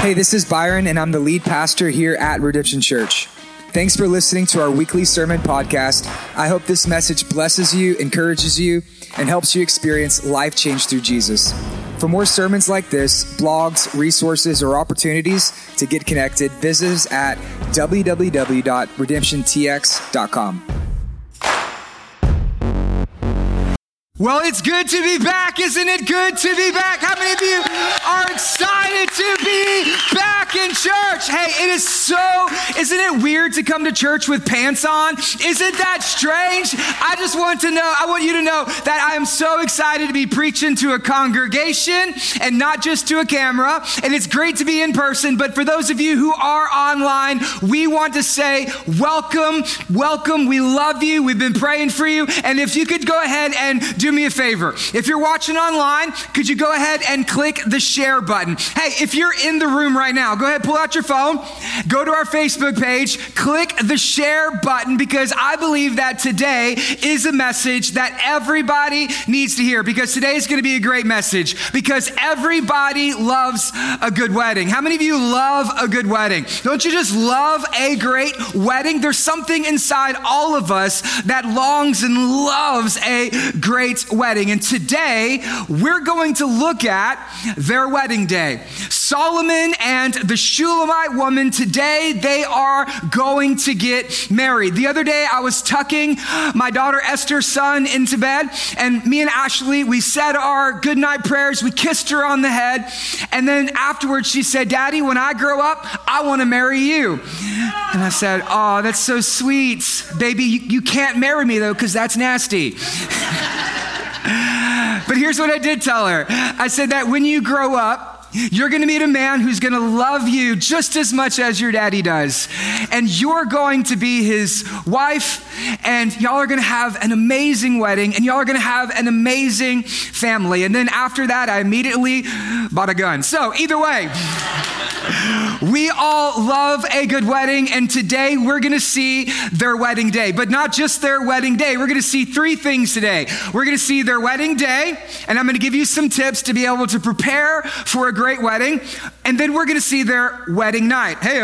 Hey, this is Byron, and I'm the lead pastor here at Redemption Church. Thanks for listening to our weekly sermon podcast. I hope this message blesses you, encourages you, and helps you experience life change through Jesus. For more sermons like this, blogs, resources, or opportunities to get connected, visit us at www.redemptiontx.com. Well, it's good to be back, isn't it? Good to be back. How many of you are excited to be back in church? Hey, it is so, isn't it weird to come to church with pants on? Isn't that strange? I just want to know, I want you to know that I am so excited to be preaching to a congregation and not just to a camera. And it's great to be in person. But for those of you who are online, we want to say, welcome, welcome. We love you. We've been praying for you. And if you could go ahead and do me a favor. If you're watching online, could you go ahead and click the share button? Hey, if you're in the room right now, go ahead, pull out your phone, go to our Facebook page, click the share button because I believe that today is a message that everybody needs to hear because today is going to be a great message because everybody loves a good wedding. How many of you love a good wedding? Don't you just love a great wedding? There's something inside all of us that longs and loves a great wedding. And today we're going to look at their wedding day. Solomon and the Shulamite woman, today they are going to get married. The other day I was tucking my daughter Esther's son into bed, and me and Ashley, we said our goodnight prayers. We kissed her on the head. And then afterwards she said, Daddy, when I grow up, I want to marry you. And I said, Oh, that's so sweet. Baby, you, you can't marry me though, because that's nasty. But here's what I did tell her I said that when you grow up, you're going to meet a man who's going to love you just as much as your daddy does. And you're going to be his wife, and y'all are going to have an amazing wedding, and y'all are going to have an amazing family. And then after that, I immediately bought a gun. So, either way, we all love a good wedding, and today we're to see their wedding day. But not just their wedding day, we're to see three things today. We're to see their wedding day, and I'm to give you some tips to be able to prepare for a great wedding. And then we're to see their wedding night. Hey,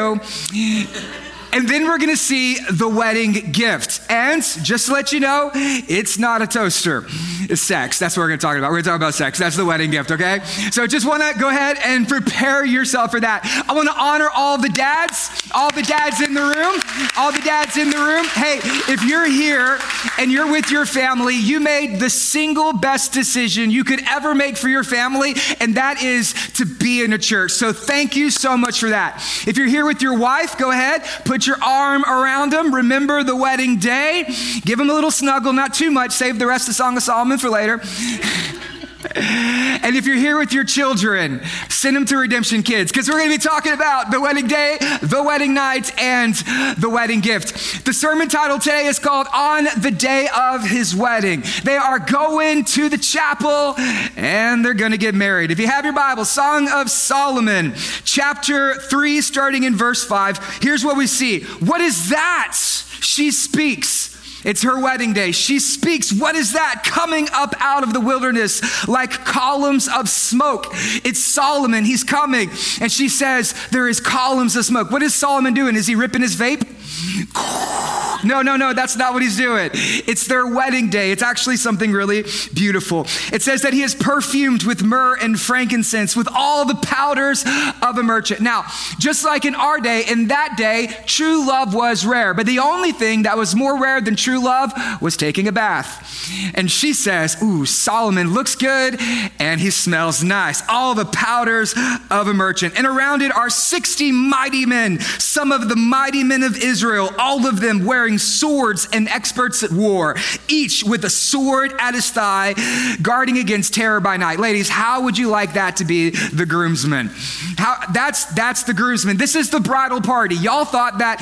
and then we're gonna see the wedding gift. And just to let you know, it's not a toaster, it's sex. That's what we're gonna talk about. We're gonna talk about sex. That's the wedding gift, okay? So just wanna go ahead and prepare yourself for that. I wanna honor all the dads, all the dads in the room, all the dads in the room. Hey, if you're here and you're with your family, you made the single best decision you could ever make for your family, and that is to be in a church. So thank you so much for that. If you're here with your wife, go ahead, put Put your arm around them. Remember the wedding day. Give them a little snuggle, not too much. Save the rest of Song of Solomon for later. And if you're here with your children, send them to Redemption Kids because we're going to be talking about the wedding day, the wedding night, and the wedding gift. The sermon title today is called On the Day of His Wedding. They are going to the chapel and they're going to get married. If you have your Bible, Song of Solomon, chapter 3, starting in verse 5, here's what we see. What is that? She speaks. It's her wedding day. She speaks. What is that coming up out of the wilderness like columns of smoke? It's Solomon. He's coming. And she says, There is columns of smoke. What is Solomon doing? Is he ripping his vape? No, no, no, that's not what he's doing. It's their wedding day. It's actually something really beautiful. It says that he is perfumed with myrrh and frankincense, with all the powders of a merchant. Now, just like in our day, in that day, true love was rare. But the only thing that was more rare than true love was taking a bath. And she says, Ooh, Solomon looks good and he smells nice. All the powders of a merchant. And around it are 60 mighty men, some of the mighty men of Israel, all of them wearing swords and experts at war, each with a sword at his thigh, guarding against terror by night. Ladies, how would you like that to be the groomsman? How that's that's the groomsman. This is the bridal party. Y'all thought that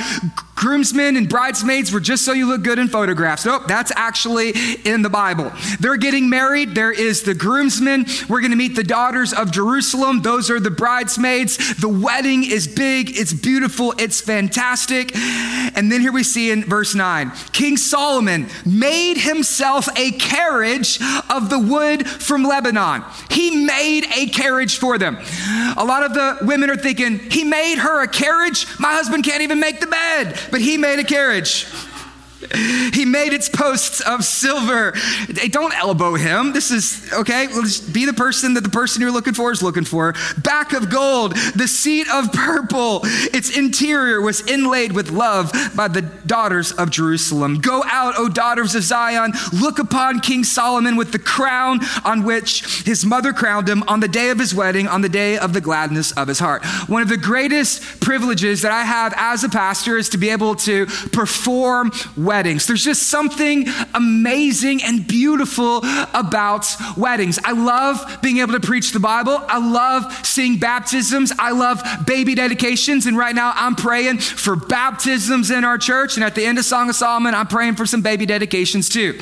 groomsmen and bridesmaids were just so you look good in photographs. Nope, that's actually in the Bible. They're getting married. There is the groomsmen. We're going to meet the daughters of Jerusalem. Those are the bridesmaids. The wedding is big, it's beautiful, it's fantastic. And then here we see in verse 9 King Solomon made himself a carriage of the wood from Lebanon. He made a carriage for them. A lot of the women are thinking, he made her a carriage. My husband can't even make the bed, but he made a carriage. He made its posts of silver. Don't elbow him. This is, okay, be the person that the person you're looking for is looking for. Back of gold, the seat of purple. Its interior was inlaid with love by the daughters of Jerusalem. Go out, O daughters of Zion. Look upon King Solomon with the crown on which his mother crowned him on the day of his wedding, on the day of the gladness of his heart. One of the greatest privileges that I have as a pastor is to be able to perform weddings. There's just something amazing and beautiful about weddings. I love being able to preach the Bible. I love seeing baptisms. I love baby dedications. And right now I'm praying for baptisms in our church. And at the end of Song of Solomon, I'm praying for some baby dedications too.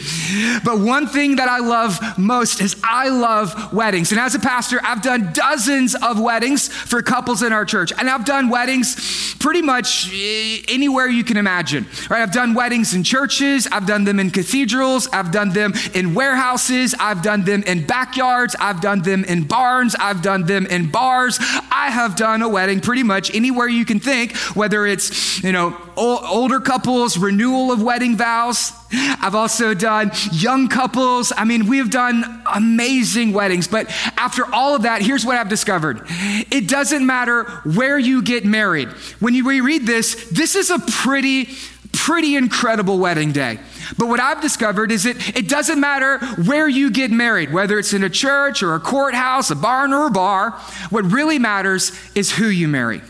But one thing that I love most is I love weddings. And as a pastor, I've done dozens of weddings for couples in our church. And I've done weddings pretty much eh, anywhere you can imagine. Right? I've done weddings in churches, I've done them in cathedrals, I've done them in warehouses, I've done them in backyards, I've done them in barns, I've done them in bars. I have done a wedding pretty much anywhere you can think, whether it's, you know, older couples, renewal of wedding vows. I've also done young couples. I mean, we have done amazing weddings. But after all of that, here's what I've discovered it doesn't matter where you get married. When you reread this, this is a pretty pretty incredible wedding day. But what I've discovered is that it doesn't matter where you get married, whether it's in a church or a courthouse, a barn or a bar. What really matters is who you marry.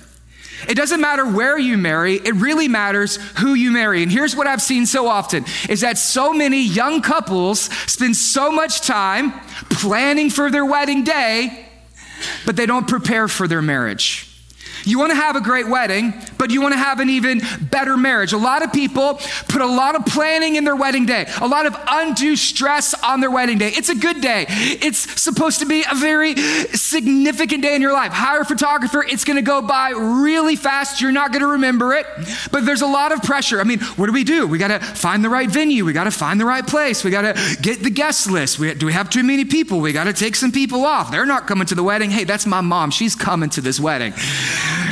It doesn't matter where you marry, it really matters who you marry. And here's what I've seen so often is that so many young couples spend so much time planning for their wedding day, but they don't prepare for their marriage. You want to have a great wedding, but you want to have an even better marriage. A lot of people put a lot of planning in their wedding day, a lot of undue stress on their wedding day. It's a good day. It's supposed to be a very significant day in your life. Hire a photographer, it's going to go by really fast. You're not going to remember it, but there's a lot of pressure. I mean, what do we do? We got to find the right venue, we got to find the right place, we got to get the guest list. We, do we have too many people? We got to take some people off. They're not coming to the wedding. Hey, that's my mom. She's coming to this wedding.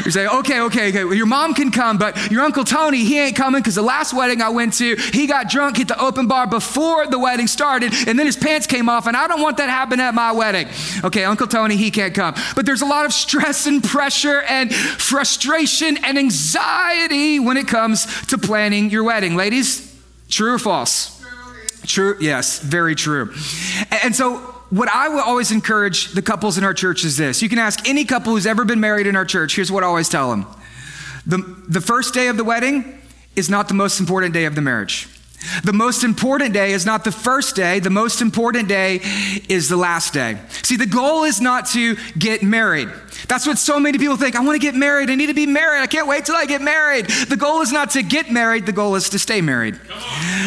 You say, okay, okay, okay. Well, your mom can come, but your Uncle Tony, he ain't coming because the last wedding I went to, he got drunk, hit the open bar before the wedding started, and then his pants came off, and I don't want that happen at my wedding. Okay, Uncle Tony, he can't come. But there's a lot of stress and pressure and frustration and anxiety when it comes to planning your wedding. Ladies, true or false? True, yes, very true. And so what I will always encourage the couples in our church is this. You can ask any couple who's ever been married in our church. Here's what I always tell them the, the first day of the wedding is not the most important day of the marriage. The most important day is not the first day, the most important day is the last day. See, the goal is not to get married. That's what so many people think. I want to get married. I need to be married. I can't wait till I get married. The goal is not to get married, the goal is to stay married.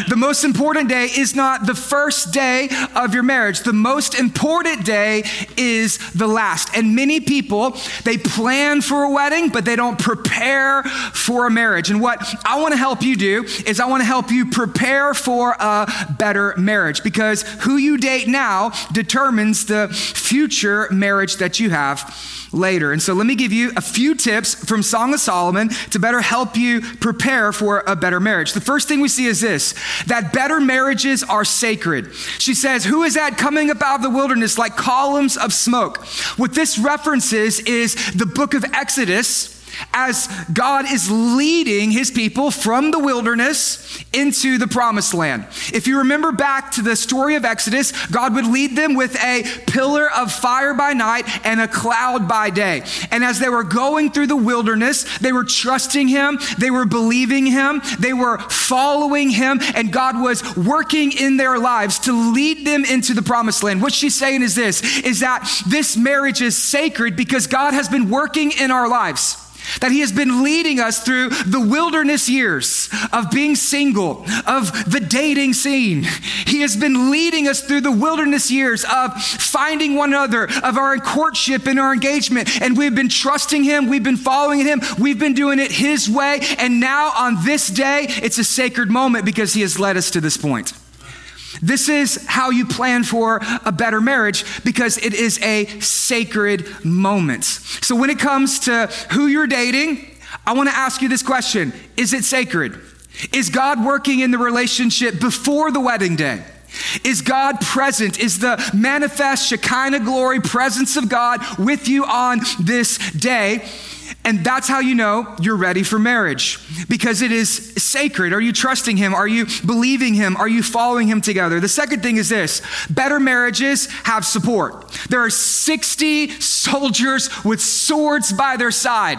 The most important day is not the first day of your marriage. The most important day is the last. And many people, they plan for a wedding, but they don't prepare for a marriage. And what I want to help you do is I want to help you prepare for a better marriage because who you date now determines the future marriage that you have later. And so let me give you a few tips from Song of Solomon to better help you prepare for a better marriage. The first thing we see is this that better marriages are sacred. She says, Who is that coming up out of the wilderness like columns of smoke? What this references is the book of Exodus as God is leading his people from the wilderness into the promised land. If you remember back to the story of Exodus, God would lead them with a pillar of fire by night and a cloud by day. And as they were going through the wilderness, they were trusting him, they were believing him, they were following him, and God was working in their lives to lead them into the promised land. What she's saying is this is that this marriage is sacred because God has been working in our lives. That He has been leading us through the wilderness years of being single, of the dating scene. He has been leading us through the wilderness years of finding one another, of our courtship and our engagement. And we've been trusting Him, we've been following Him, we've been doing it His way. And now on this day, it's a sacred moment because He has led us to this point. This is how you plan for a better marriage because it is a sacred moment. So, when it comes to who you're dating, I want to ask you this question Is it sacred? Is God working in the relationship before the wedding day? Is God present? Is the manifest Shekinah glory presence of God with you on this day? And that's how you know you're ready for marriage because it is sacred. Are you trusting Him? Are you believing Him? Are you following Him together? The second thing is this better marriages have support. There are 60 soldiers with swords by their side.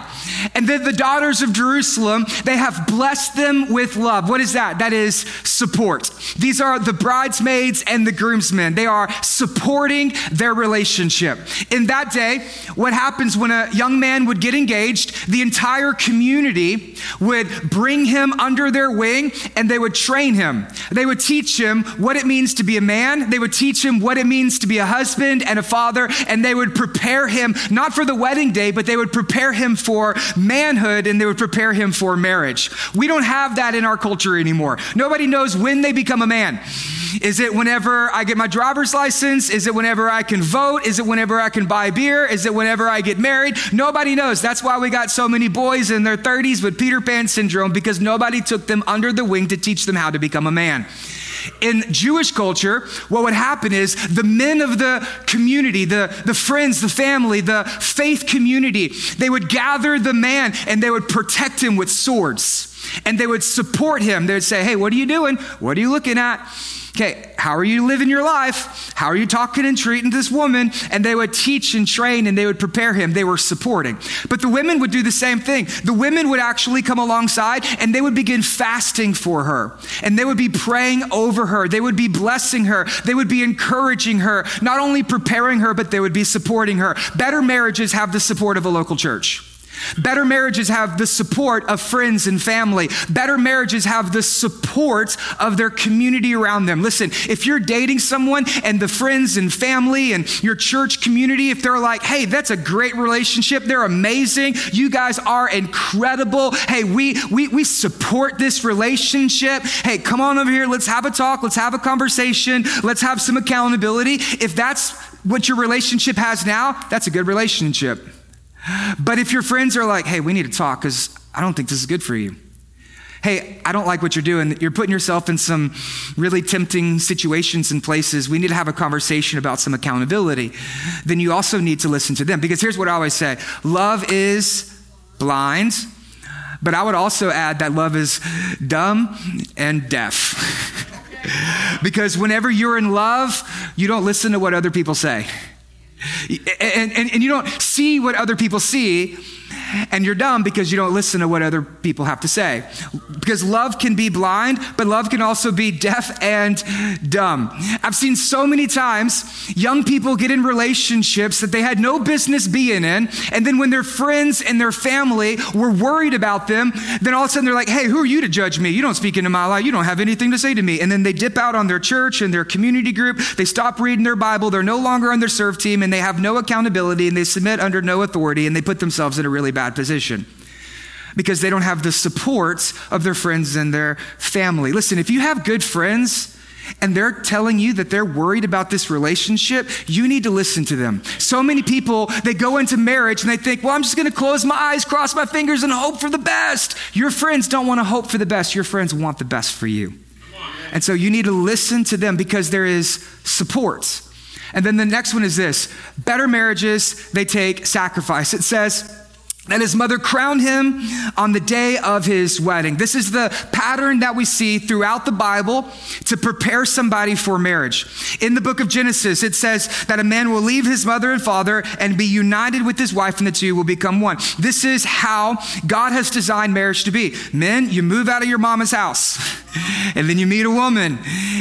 And then the daughters of Jerusalem, they have blessed them with love. What is that? That is support. These are the bridesmaids and the groomsmen. They are supporting their relationship. In that day, what happens when a young man would get engaged? The entire community would bring him under their wing and they would train him. They would teach him what it means to be a man. They would teach him what it means to be a husband and a father. And they would prepare him, not for the wedding day, but they would prepare him for manhood and they would prepare him for marriage. We don't have that in our culture anymore. Nobody knows when they become a man. Is it whenever I get my driver's license? Is it whenever I can vote? Is it whenever I can buy beer? Is it whenever I get married? Nobody knows. That's why we got so many boys in their 30s with Peter Pan syndrome because nobody took them under the wing to teach them how to become a man. In Jewish culture, what would happen is the men of the community, the, the friends, the family, the faith community, they would gather the man and they would protect him with swords. And they would support him. They would say, Hey, what are you doing? What are you looking at? Okay, how are you living your life? How are you talking and treating this woman? And they would teach and train and they would prepare him. They were supporting. But the women would do the same thing. The women would actually come alongside and they would begin fasting for her. And they would be praying over her. They would be blessing her. They would be encouraging her, not only preparing her, but they would be supporting her. Better marriages have the support of a local church. Better marriages have the support of friends and family. Better marriages have the support of their community around them. Listen, if you're dating someone and the friends and family and your church community, if they're like, hey, that's a great relationship, they're amazing, you guys are incredible. Hey, we, we, we support this relationship. Hey, come on over here, let's have a talk, let's have a conversation, let's have some accountability. If that's what your relationship has now, that's a good relationship. But if your friends are like, hey, we need to talk because I don't think this is good for you. Hey, I don't like what you're doing. You're putting yourself in some really tempting situations and places. We need to have a conversation about some accountability. Then you also need to listen to them. Because here's what I always say love is blind, but I would also add that love is dumb and deaf. because whenever you're in love, you don't listen to what other people say. And, and, and you don't see what other people see, and you're dumb because you don't listen to what other people have to say. Because love can be blind, but love can also be deaf and dumb. I've seen so many times young people get in relationships that they had no business being in, and then when their friends and their family were worried about them, then all of a sudden they're like, hey, who are you to judge me? You don't speak into my life. You don't have anything to say to me. And then they dip out on their church and their community group. They stop reading their Bible. They're no longer on their serve team, and they have no accountability, and they submit under no authority, and they put themselves in a really bad bad position because they don't have the support of their friends and their family. Listen, if you have good friends, and they're telling you that they're worried about this relationship, you need to listen to them. So many people, they go into marriage and they think, well, I'm just to close my eyes, cross my fingers, and hope for the best. Your friends don't want to hope for the best. Your friends want the best for you. And so you need to listen to them because there is support. And then the next one is this better marriages, they take sacrifice. It says, and his mother crowned him on the day of his wedding. This is the pattern that we see throughout the Bible to prepare somebody for marriage. In the book of Genesis, it says that a man will leave his mother and father and be united with his wife, and the two will become one. This is how God has designed marriage to be. Men, you move out of your mama's house. and then you meet a woman,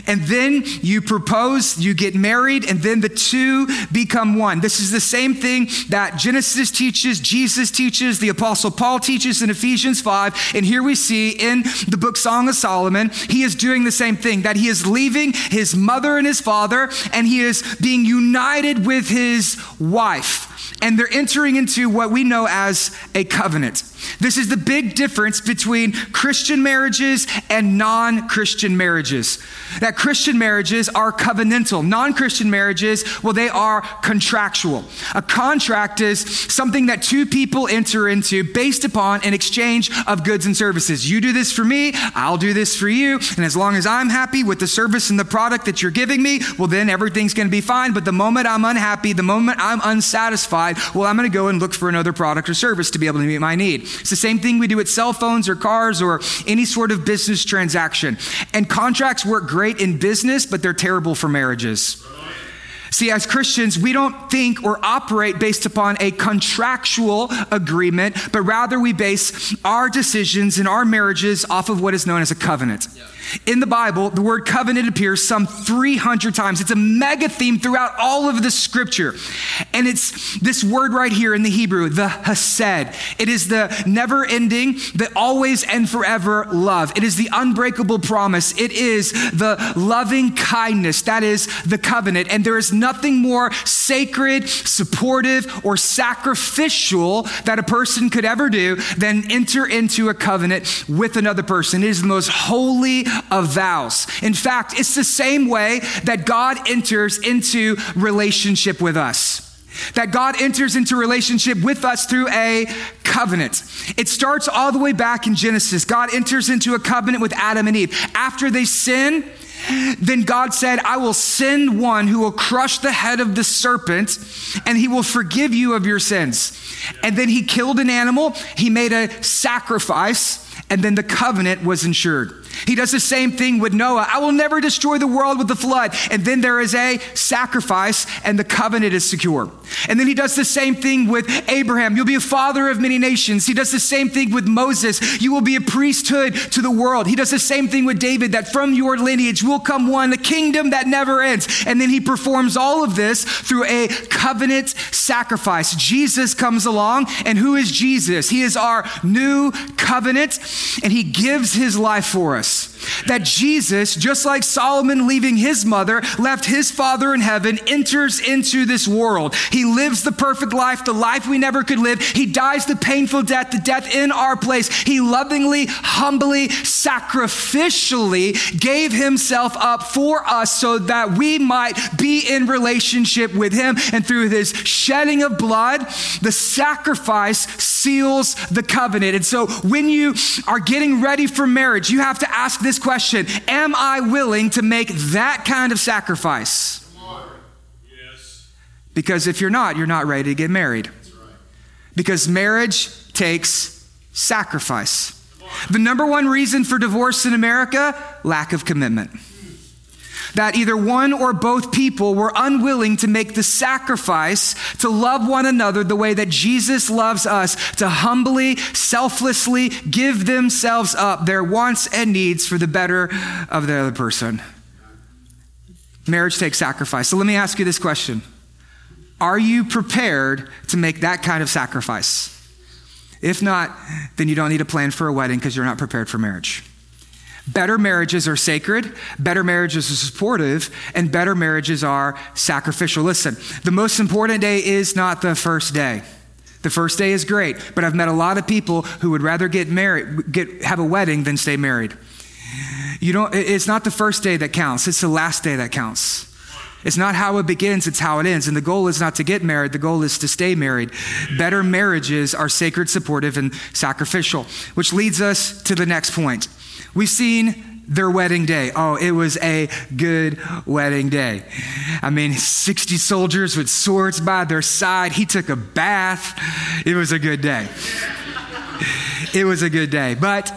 and then you propose, you get married, and then the two become one. This is the same thing that Genesis teaches, Jesus teaches, the Apostle Paul teaches in Ephesians 5. And here we see in the book Song of Solomon, he is doing the same thing, that he is leaving his mother and his father, and he is being united with his wife and they're entering into what we know as a covenant. This is the big difference between Christian marriages and non Christian marriages. That Christian marriages are covenantal. Non Christian marriages, well, they are contractual. A contract is something that two people enter into based upon an exchange of goods and services. You do this for me, I'll do this for you. And as long as I'm happy with the service and the product that you're giving me, well, then everything's going to be fine. But the moment I'm unhappy, the moment I'm unsatisfied, well, I'm going to go and look for another product or service to be able to meet my need. It's the same thing we do with cell phones or cars or any sort of business transaction. And contracts work great in business, but they're terrible for marriages. See, as Christians, we don't think or operate based upon a contractual agreement, but rather we base our decisions and our marriages off of what is known as a covenant. Yeah. In the Bible, the word covenant appears some 300 times. It's a mega theme throughout all of the scripture. And it's this word right here in the Hebrew, the hesed. It is the never ending, the always and forever love. It is the unbreakable promise. It is the loving kindness. That is the covenant. And there is nothing more sacred, supportive, or sacrificial that a person could ever do than enter into a covenant with another person. It is the most holy of vows. In fact, it's the same way that God enters into relationship with us that God enters into relationship with us through a covenant. It starts all the way back in Genesis. God enters into a covenant with Adam and Eve. After they sin, then God said, I will send one who will crush the head of the serpent and he will forgive you of your sins. And then he killed an animal, he made a sacrifice, and then the covenant was ensured. He does the same thing with Noah. I will never destroy the world with the flood. And then there is a sacrifice and the covenant is secure. And then he does the same thing with Abraham. You'll be a father of many nations. He does the same thing with Moses. You will be a priesthood to the world. He does the same thing with David that from your lineage will come one, the kingdom that never ends. And then he performs all of this through a covenant sacrifice. Jesus comes along and who is Jesus? He is our new covenant and he gives his life for us. That Jesus, just like Solomon leaving his mother, left his father in heaven, enters into this world. He lives the perfect life, the life we never could live. He dies the painful death, the death in our place. He lovingly, humbly, sacrificially gave himself up for us so that we might be in relationship with him. And through his shedding of blood, the sacrifice seals the covenant. And so when you are getting ready for marriage, you have to ask this question Am I willing to make that kind of sacrifice? Yes. Because if you're not, you're not ready to get married. Because marriage takes sacrifice. The number one reason for divorce in America lack of commitment that either one or both people were unwilling to make the sacrifice to love one another the way that Jesus loves us, to humbly, selflessly give themselves up, their wants and needs for the better of the other person. Marriage takes sacrifice. So let me ask you this question Are you prepared to make that kind of sacrifice? If not, then you don't need a plan for a wedding because you're not prepared for marriage. Better marriages are sacred, better marriages are supportive, and better marriages are sacrificial. Listen, the most important day is not the first day. The first day is great, but I've met a lot of people who would rather get married, get, have a wedding than stay married. You know, it's not the first day that counts, it's the last day that counts. It's not how it begins, it's how it ends. And the goal is not to get married, the goal is to stay married. Better marriages are sacred, supportive, and sacrificial, which leads us to the next point. We've seen their wedding day. Oh, it was a good wedding day. I mean, 60 soldiers with swords by their side. He took a bath. It was a good day. It was a good day. But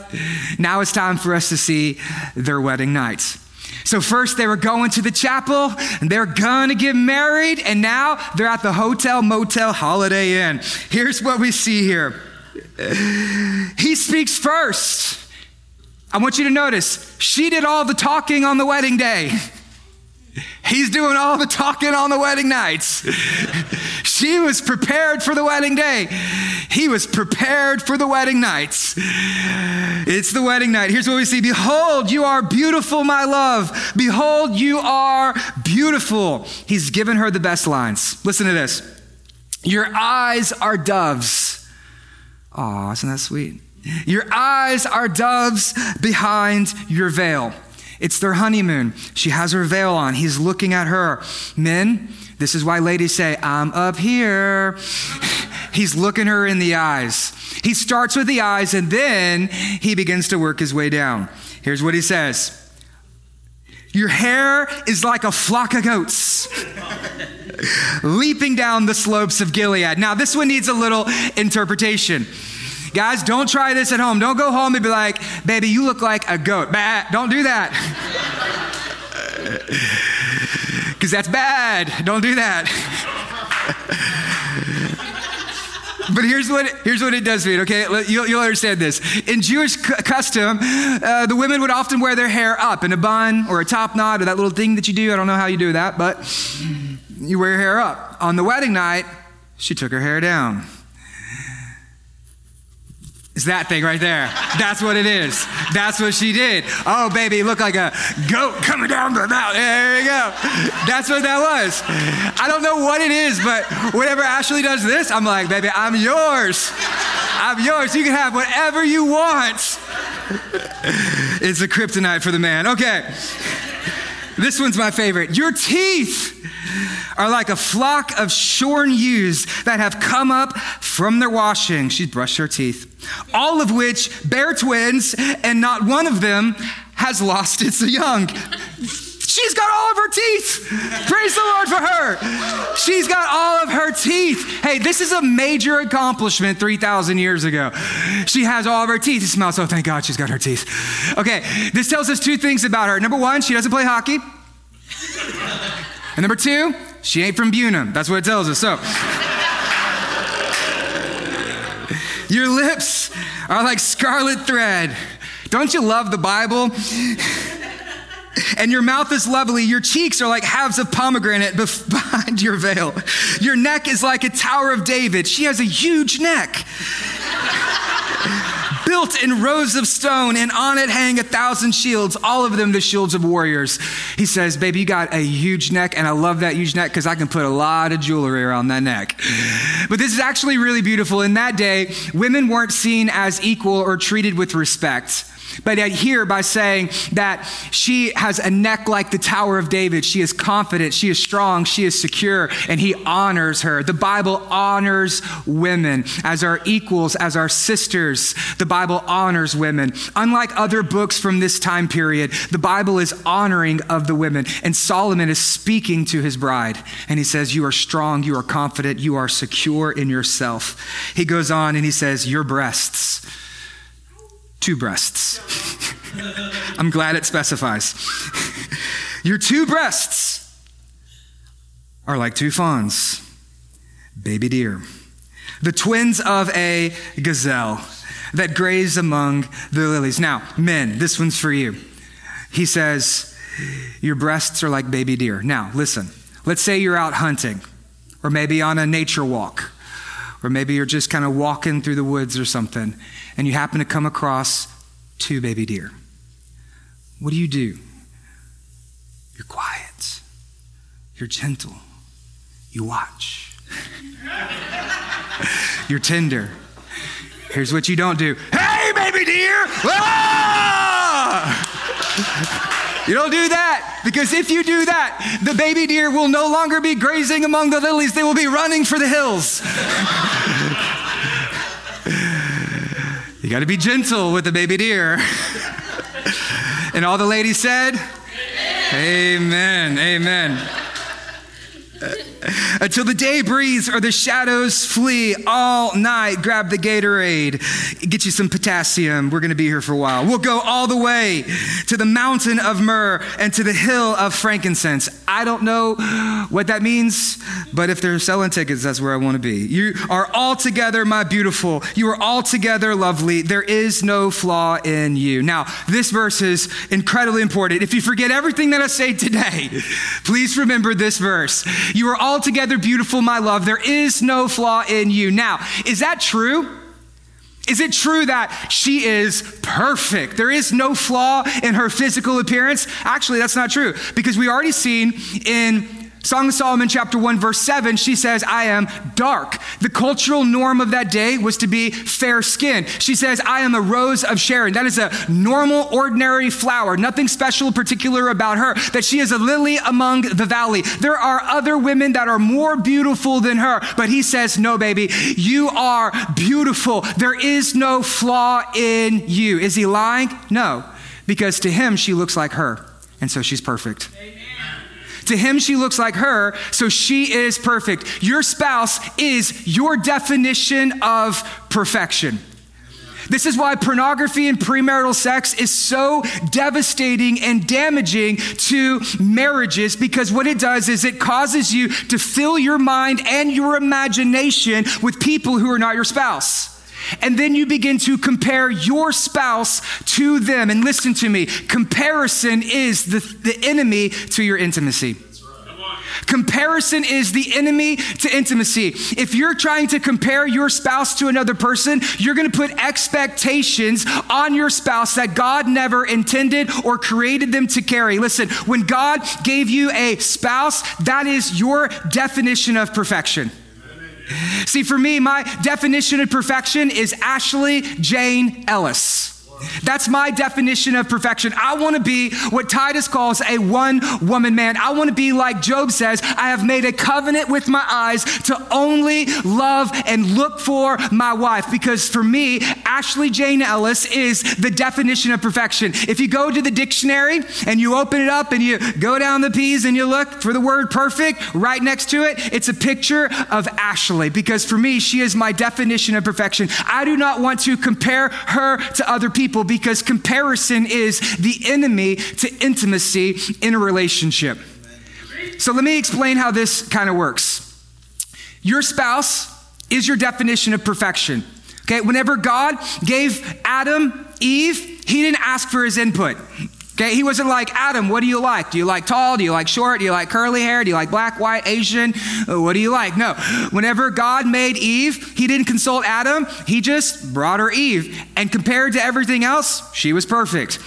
now it's time for us to see their wedding nights. So, first they were going to the chapel and they're to get married, and now they're at the hotel, motel, holiday inn. Here's what we see here He speaks first. I want you to notice she did all the talking on the wedding day. He's doing all the talking on the wedding nights. she was prepared for the wedding day. He was prepared for the wedding nights. It's the wedding night. Here's what we see Behold, you are beautiful, my love. Behold, you are beautiful. He's given her the best lines. Listen to this Your eyes are doves. Aw, isn't that sweet? Your eyes are doves behind your veil. It's their honeymoon. She has her veil on. He's looking at her. Men, this is why ladies say, I'm up here. He's looking her in the eyes. He starts with the eyes and then he begins to work his way down. Here's what he says Your hair is like a flock of goats. leaping down the slopes of Gilead. Now, this one needs a little interpretation. Guys, don't try this at home. Don't go home and be like, baby, you look like a goat. Bah, don't do that. Because that's bad. Don't do that. But here's what, here's what it does mean, okay? You'll, you'll understand this. In Jewish custom, uh, the women would often wear their hair up in a bun or a top knot or that little thing that you do. I don't know how you do that, but you wear your hair up. On the wedding night, she took her hair down. It's that thing right there. That's what it is. That's what she did. Oh, baby, look like a goat coming down the mountain. There you go. That's what that was. I don't know what it is, but whenever Ashley does this, I'm like, baby, I'm yours. I'm yours. You can have whatever you want. It's a kryptonite for the man. Okay. This one's my favorite. Your teeth are like a flock of shorn ewes that have come up from their washing. She's brushed her teeth. All of which bear twins, and not one of them has lost its young. She's got all of her teeth. Praise the Lord for her. She's got all of her teeth. Hey, this is a major accomplishment 3,000 years ago. She has all of her teeth. It smells, oh, thank God she's got her teeth. Okay, this tells us two things about her. Number one, she doesn't play hockey. And number two, she ain't from Buna. That's what it tells us. So, your lips are like scarlet thread. Don't you love the Bible? And your mouth is lovely. Your cheeks are like halves of pomegranate behind your veil. Your neck is like a Tower of David. She has a huge neck built in rows of stone, and on it hang a thousand shields, all of them the shields of warriors. He says, Baby, you got a huge neck, and I love that huge neck because I can put a lot of jewelry around that neck. But this is actually really beautiful. In that day, women weren't seen as equal or treated with respect. But here, by saying that she has a neck like the Tower of David, she is confident, she is strong, she is secure, and he honors her. The Bible honors women as our equals, as our sisters. The Bible honors women. Unlike other books from this time period, the Bible is honoring of the women. And Solomon is speaking to his bride, and he says, You are strong, you are confident, you are secure in yourself. He goes on and he says, Your breasts two breasts. I'm glad it specifies. Your two breasts are like two fawns, baby deer, the twins of a gazelle that graze among the lilies. Now, men, this one's for you. He says, Your breasts are like baby deer. Now, listen, let's say you're out hunting, or maybe on a nature walk, or maybe you're just kind of walking through the woods or something, and you happen to come across two baby deer. What do you do? You're quiet, you're gentle, you watch, you're tender. Here's what you don't do Hey, baby deer! Ah! You don't do that because if you do that, the baby deer will no longer be grazing among the lilies, they will be running for the hills. You got to be gentle with the baby deer. and all the ladies said, Amen. Amen. Amen. Until the day breathes or the shadows flee all night, grab the Gatorade, get you some potassium. We're going to be here for a while. We'll go all the way to the mountain of myrrh and to the hill of frankincense. I don't know what that means, but if they're selling tickets, that's where I want to be. You are all together, my beautiful. You are all together lovely. There is no flaw in you. Now, this verse is incredibly important. If you forget everything that I say today, please remember this verse. You are altogether beautiful, my love. There is no flaw in you. Now, is that true? Is it true that she is perfect? There is no flaw in her physical appearance? Actually, that's not true because we already seen in Song of Solomon, chapter 1, verse 7, she says, I am dark. The cultural norm of that day was to be fair skinned. She says, I am a rose of Sharon. That is a normal, ordinary flower, nothing special, particular about her. That she is a lily among the valley. There are other women that are more beautiful than her, but he says, No, baby, you are beautiful. There is no flaw in you. Is he lying? No, because to him, she looks like her, and so she's perfect. Amen. To him, she looks like her, so she is perfect. Your spouse is your definition of perfection. This is why pornography and premarital sex is so devastating and damaging to marriages because what it does is it causes you to fill your mind and your imagination with people who are not your spouse. And then you begin to compare your spouse to them. And listen to me comparison is the, the enemy to your intimacy. Comparison is the enemy to intimacy. If you're trying to compare your spouse to another person, you're going to put expectations on your spouse that God never intended or created them to carry. Listen, when God gave you a spouse, that is your definition of perfection. See, for me, my definition of perfection is Ashley Jane Ellis. That's my definition of perfection. I want to be what Titus calls a one woman man. I want to be like Job says, I have made a covenant with my eyes to only love and look for my wife. Because for me, Ashley Jane Ellis is the definition of perfection. If you go to the dictionary and you open it up and you go down the P's and you look for the word perfect, right next to it, it's a picture of Ashley. Because for me, she is my definition of perfection. I do not want to compare her to other people people because comparison is the enemy to intimacy in a relationship. So let me explain how this kind of works. Your spouse is your definition of perfection. Okay, whenever God gave Adam Eve, he didn't ask for his input. Okay, he wasn't like, Adam, what do you like? Do you like tall? Do you like short? Do you like curly hair? Do you like black, white, Asian? Uh, what do you like? No. Whenever God made Eve, he didn't consult Adam. He just brought her Eve. And compared to everything else, she was perfect.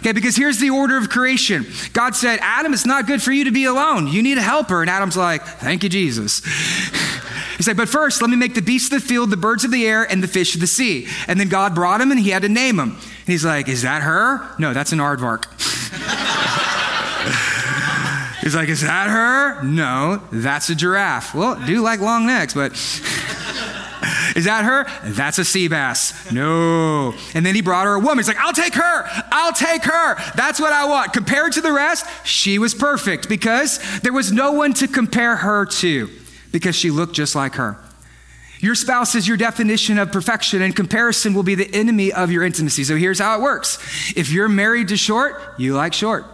Okay, because here's the order of creation God said, Adam, it's not good for you to be alone. You need a helper. And Adam's like, thank you, Jesus. He said, But first, let me make the beasts of the field, the birds of the air, and the fish of the sea. And then God brought him and he had to name him. He's like, Is that her? No, that's an aardvark. he's like, Is that her? No, that's a giraffe. Well, do like long necks, but. Is that her? That's a sea bass. No. And then he brought her a woman. He's like, I'll take her. I'll take her. That's what I want. Compared to the rest, she was perfect because there was no one to compare her to because she looked just like her. Your spouse is your definition of perfection, and comparison will be the enemy of your intimacy. So here's how it works if you're married to short, you like short.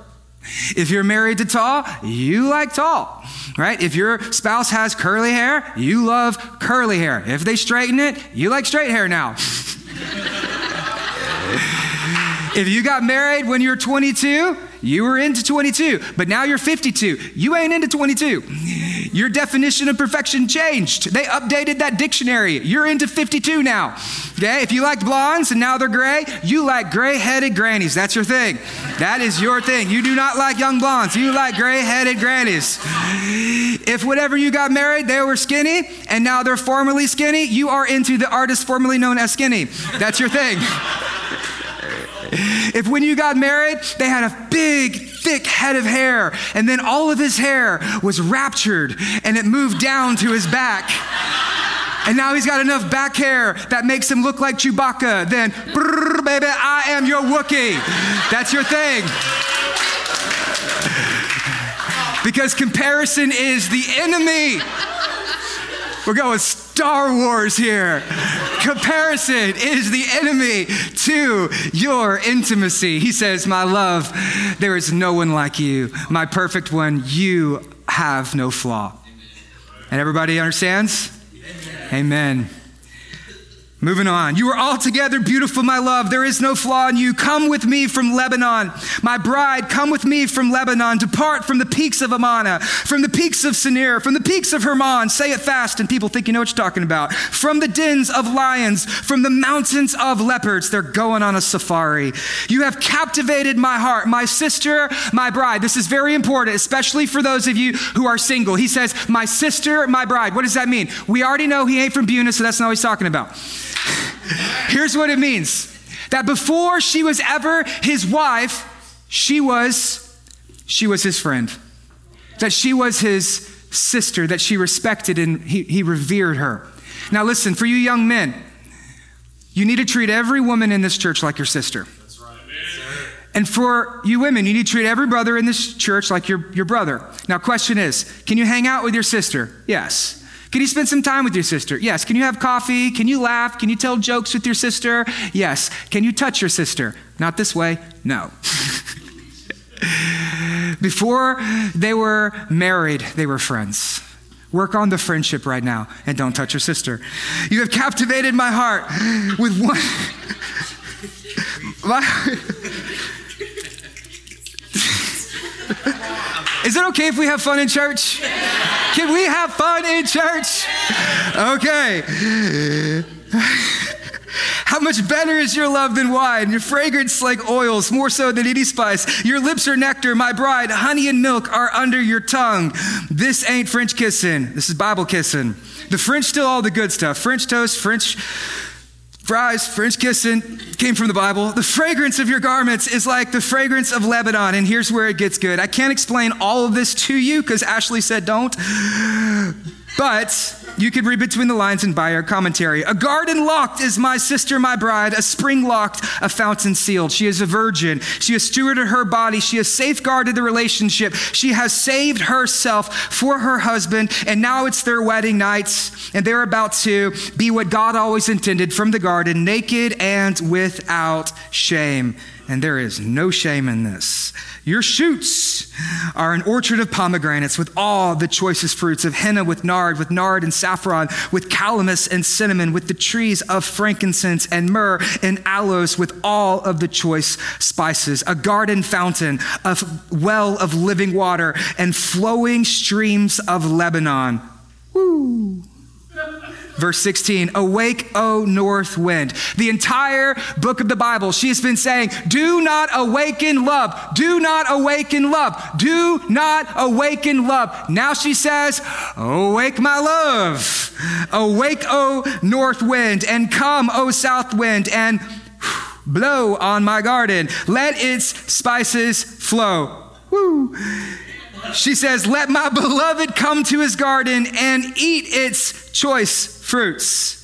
If you're married to tall, you like tall, right? If your spouse has curly hair, you love curly hair. If they straighten it, you like straight hair now. if you got married when you were 22, you were into 22, but now you're 52. You ain't into 22. Your definition of perfection changed. They updated that dictionary. You're into 52 now. Okay? If you liked blondes and now they're gray, you like gray headed grannies. That's your thing. That is your thing. You do not like young blondes. You like gray headed grannies. If whatever you got married, they were skinny and now they're formerly skinny, you are into the artist formerly known as skinny. That's your thing. If when you got married, they had a big, thick head of hair, and then all of his hair was raptured and it moved down to his back. And now he's got enough back hair that makes him look like Chewbacca. Then, baby, I am your Wookie. That's your thing. because comparison is the enemy. We're going Star Wars here. Comparison is the enemy to your intimacy. He says, My love, there is no one like you. My perfect one, you have no flaw. And everybody understands? Amen. Amen. Moving on. You are altogether beautiful, my love. There is no flaw in you. Come with me from Lebanon. My bride, come with me from Lebanon. Depart from the peaks of Amana, from the peaks of Senir, from the peaks of Hermon. Say it fast, and people think you know what you're talking about. From the dens of lions, from the mountains of leopards. They're going on a safari. You have captivated my heart, my sister, my bride. This is very important, especially for those of you who are single. He says, My sister, my bride. What does that mean? We already know he ain't from Buna, so that's not what he's talking about. Here's what it means that before she was ever his wife, she was she was his friend. That she was his sister, that she respected and he, he revered her. Now listen, for you young men, you need to treat every woman in this church like your sister. And for you women, you need to treat every brother in this church like your, your brother. Now, question is, can you hang out with your sister? Yes. Can you spend some time with your sister? Yes. Can you have coffee? Can you laugh? Can you tell jokes with your sister? Yes. Can you touch your sister? Not this way? No. Before they were married, they were friends. Work on the friendship right now and don't touch your sister. You have captivated my heart with one. my... Is it okay if we have fun in church? Can we have fun in church? Okay. How much better is your love than wine, your fragrance like oils, more so than any spice. Your lips are nectar, my bride. Honey and milk are under your tongue. This ain't French kissing. This is Bible kissing. The French still all the good stuff. French toast, French fries, French kissing came from the Bible. The fragrance of your garments is like the fragrance of Lebanon. And here's where it gets good. I can't explain all of this to you because Ashley said don't. But you could read between the lines and buy our commentary. A garden locked is my sister, my bride, a spring locked, a fountain sealed. She is a virgin. She has stewarded her body. She has safeguarded the relationship. She has saved herself for her husband, and now it's their wedding nights, and they're about to be what God always intended from the garden, naked and without shame and there is no shame in this. Your shoots are an orchard of pomegranates with all the choicest fruits of henna with nard, with nard and saffron, with calamus and cinnamon, with the trees of frankincense and myrrh and aloes, with all of the choice spices. A garden fountain, a well of living water, and flowing streams of Lebanon. Woo! Verse 16, awake, O north wind. The entire book of the Bible, she has been saying, do not awaken love. Do not awaken love. Do not awaken love. Now she says, awake, my love. Awake, O north wind, and come, O south wind, and blow on my garden. Let its spices flow. Woo. She says, Let my beloved come to his garden and eat its choice fruits.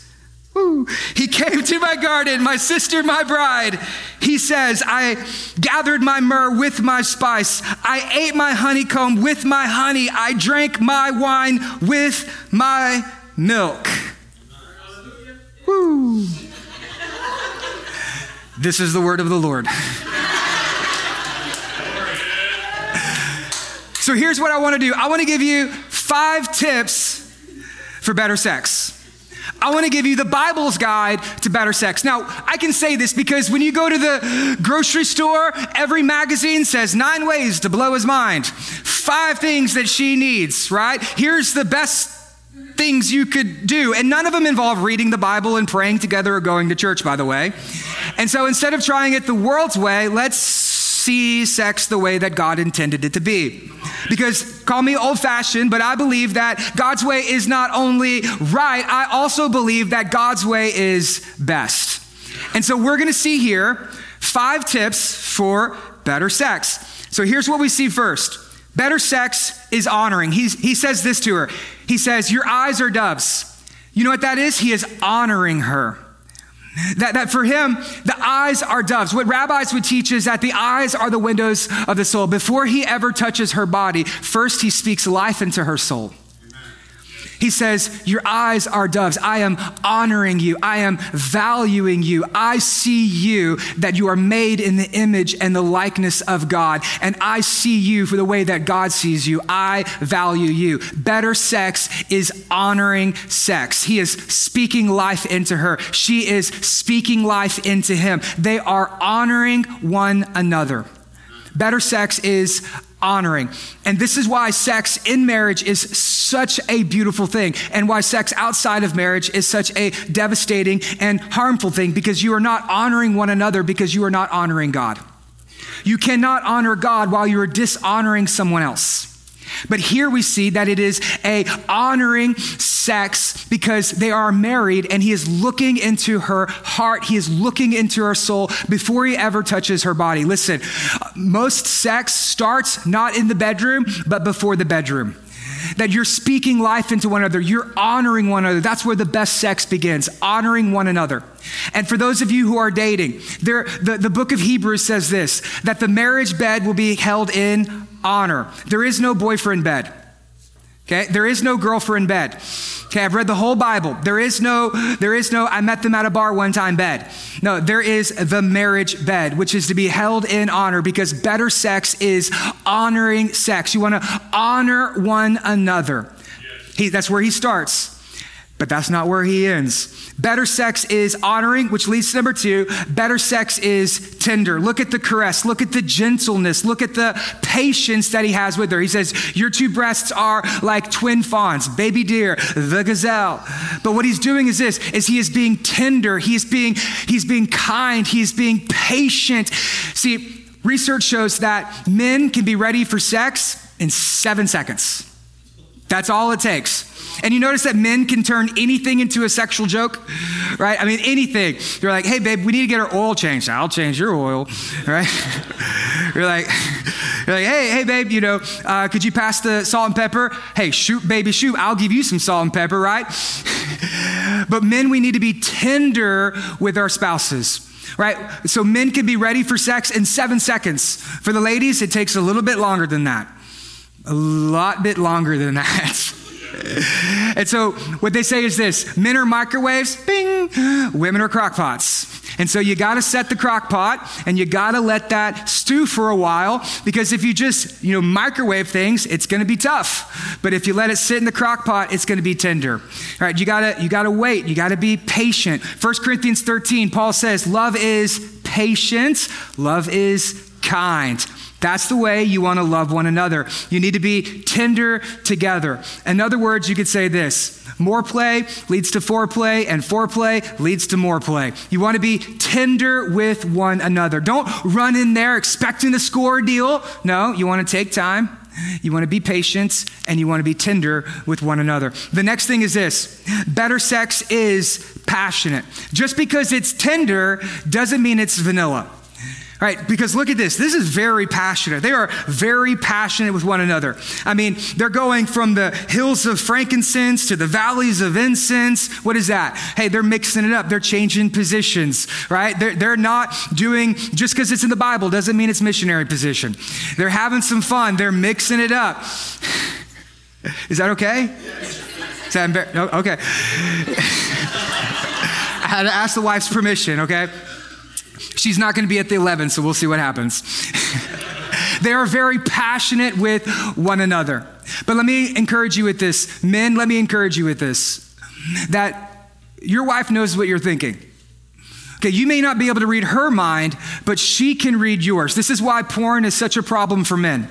He came to my garden, my sister, my bride. He says, I gathered my myrrh with my spice. I ate my honeycomb with my honey. I drank my wine with my milk. Woo. This is the word of the Lord. so here's what I want to do I want to give you five tips for better sex. I want to give you the Bible's guide to better sex. Now, I can say this because when you go to the grocery store, every magazine says nine ways to blow his mind, five things that she needs, right? Here's the best things you could do. And none of them involve reading the Bible and praying together or going to church, by the way. And so instead of trying it the world's way, let's see sex the way that God intended it to be. Because call me old fashioned, but I believe that God's way is not only right, I also believe that God's way is best. And so we're going to see here five tips for better sex. So here's what we see first. Better sex is honoring. He's, he says this to her. He says, Your eyes are doves. You know what that is? He is honoring her. That, that for him, the eyes are doves. What rabbis would teach is that the eyes are the windows of the soul. Before he ever touches her body, first he speaks life into her soul. He says, Your eyes are doves. I am honoring you. I am valuing you. I see you that you are made in the image and the likeness of God. And I see you for the way that God sees you. I value you. Better sex is honoring sex. He is speaking life into her. She is speaking life into him. They are honoring one another. Better sex is honoring. And this is why sex in marriage is such a beautiful thing, and why sex outside of marriage is such a devastating and harmful thing, because you are not honoring one another because you are not honoring God. You cannot honor God while you are dishonoring someone else. But here we see that it is a honoring sex because they are married and he is looking into her heart. He is looking into her soul before he ever touches her body. Listen, most sex starts not in the bedroom, but before the bedroom that you're speaking life into one another, you're honoring one another. That's where the best sex begins, honoring one another. And for those of you who are dating, there, the, the book of Hebrews says this that the marriage bed will be held in honor. There is no boyfriend bed. Okay, there is no girlfriend bed. Okay, I've read the whole Bible. There is no, there is no, I met them at a bar one time bed. No, there is the marriage bed, which is to be held in honor because better sex is honoring sex. You want to honor one another. He, that's where he starts. But that's not where he ends. Better sex is honoring, which leads to number two. Better sex is tender. Look at the caress. Look at the gentleness. Look at the patience that he has with her. He says, Your two breasts are like twin fawns, baby deer, the gazelle. But what he's doing is this is he is being tender, he is being, he's being kind, he's being patient. See, research shows that men can be ready for sex in seven seconds. That's all it takes. And you notice that men can turn anything into a sexual joke, right? I mean, anything. You're like, hey, babe, we need to get our oil changed. I'll change your oil, right? you're like, you're like, hey, hey, babe, you know, uh, could you pass the salt and pepper? Hey, shoot, baby, shoot. I'll give you some salt and pepper, right? but men, we need to be tender with our spouses right? So men can be ready for sex in seven seconds. For the ladies, it takes a little bit longer than that. A lot bit longer than that. and so what they say is this men are microwaves, bing, women are crockpots. And so you got to set the crock pot and you got to let that stew for a while because if you just, you know, microwave things, it's going to be tough. But if you let it sit in the crock pot, it's going to be tender. All right, you got to you got to wait. You got to be patient. 1 Corinthians 13, Paul says, "Love is patient, love is kind." That's the way you want to love one another. You need to be tender together. In other words, you could say this more play leads to foreplay, and foreplay leads to more play. You want to be tender with one another. Don't run in there expecting to score a deal. No, you want to take time. You want to be patient and you want to be tender with one another. The next thing is this better sex is passionate. Just because it's tender doesn't mean it's vanilla. Right? Because look at this. This is very passionate. They are very passionate with one another. I mean, they're going from the hills of frankincense to the valleys of incense. What is that? Hey, they're mixing it up. They're changing positions, right? They're, they're not doing, just because it's in the Bible doesn't mean it's missionary position. They're having some fun. They're mixing it up. Is that okay? Is that embar- no? Okay. I had to ask the wife's permission, okay? She's not going to be at the 11, so we'll see what happens. they are very passionate with one another. But let me encourage you with this. Men, let me encourage you with this that your wife knows what you're thinking. Okay, you may not be able to read her mind, but she can read yours. This is why porn is such a problem for men.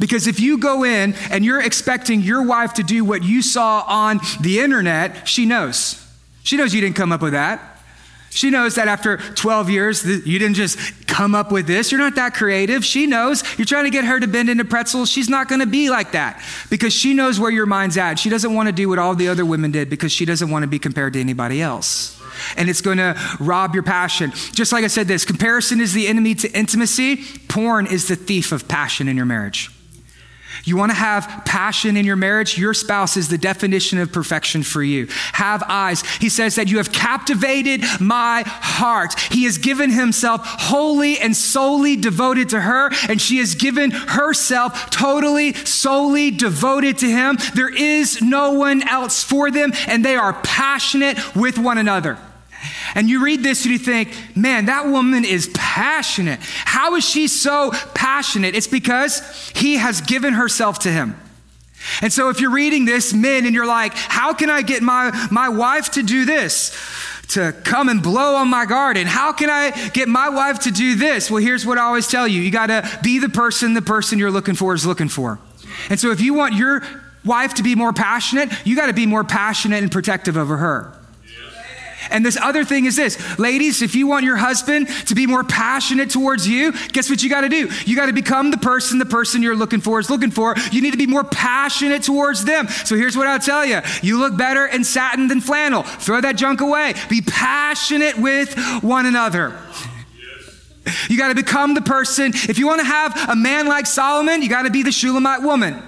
Because if you go in and you're expecting your wife to do what you saw on the internet, she knows. She knows you didn't come up with that. She knows that after 12 years, you didn't just come up with this. You're not that creative. She knows you're trying to get her to bend into pretzels. She's not going to be like that because she knows where your mind's at. She doesn't want to do what all the other women did because she doesn't want to be compared to anybody else. And it's going to rob your passion. Just like I said, this comparison is the enemy to intimacy, porn is the thief of passion in your marriage. You want to have passion in your marriage? Your spouse is the definition of perfection for you. Have eyes. He says that you have captivated my heart. He has given himself wholly and solely devoted to her, and she has given herself totally, solely devoted to him. There is no one else for them, and they are passionate with one another. And you read this and you think, man, that woman is passionate. How is she so passionate? It's because he has given herself to him. And so if you're reading this, men, and you're like, how can I get my, my wife to do this? To come and blow on my garden. How can I get my wife to do this? Well, here's what I always tell you you got to be the person the person you're looking for is looking for. And so if you want your wife to be more passionate, you got to be more passionate and protective over her. And this other thing is this ladies, if you want your husband to be more passionate towards you, guess what you got to do? You got to become the person the person you're looking for is looking for. You need to be more passionate towards them. So here's what I'll tell you you look better in satin than flannel. Throw that junk away. Be passionate with one another. You got to become the person. If you want to have a man like Solomon, you got to be the Shulamite woman.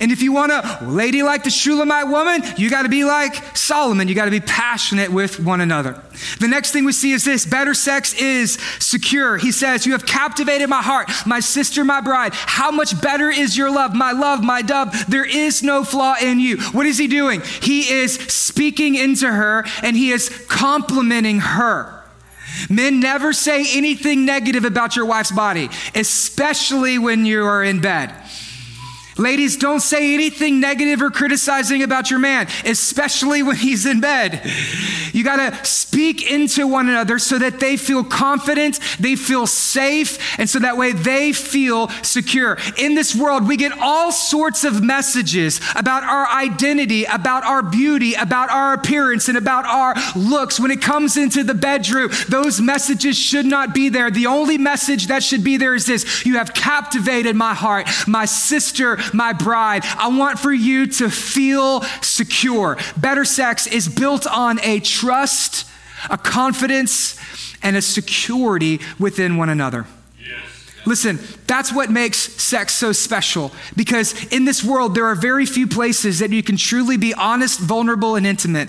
And if you want a lady like the Shulamite woman, you got to be like Solomon. You got to be passionate with one another. The next thing we see is this better sex is secure. He says, You have captivated my heart, my sister, my bride. How much better is your love, my love, my dove? There is no flaw in you. What is he doing? He is speaking into her and he is complimenting her. Men never say anything negative about your wife's body, especially when you are in bed. Ladies, don't say anything negative or criticizing about your man, especially when he's in bed. You got to speak into one another so that they feel confident, they feel safe, and so that way they feel secure. In this world, we get all sorts of messages about our identity, about our beauty, about our appearance, and about our looks. When it comes into the bedroom, those messages should not be there. The only message that should be there is this You have captivated my heart, my sister, my bride. I want for you to feel secure. Better sex is built on a trust, a confidence, and a security within one another. Listen, that's what makes sex so special because in this world, there are very few places that you can truly be honest, vulnerable, and intimate,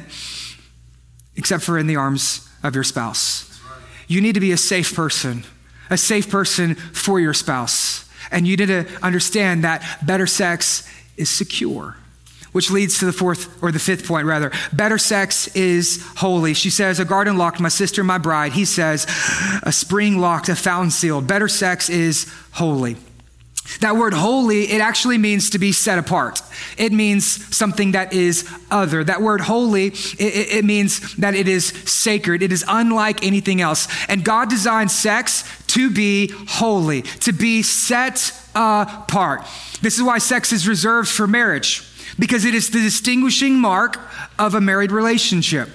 except for in the arms of your spouse. You need to be a safe person, a safe person for your spouse. And you need to understand that better sex is secure. Which leads to the fourth or the fifth point, rather. Better sex is holy. She says, A garden locked, my sister, my bride. He says, A spring locked, a fountain sealed. Better sex is holy. That word holy, it actually means to be set apart. It means something that is other. That word holy, it, it, means that it is sacred. It is unlike anything else. And God designed sex to be holy, to be set apart. This is why sex is reserved for marriage, because it is the distinguishing mark of a married relationship.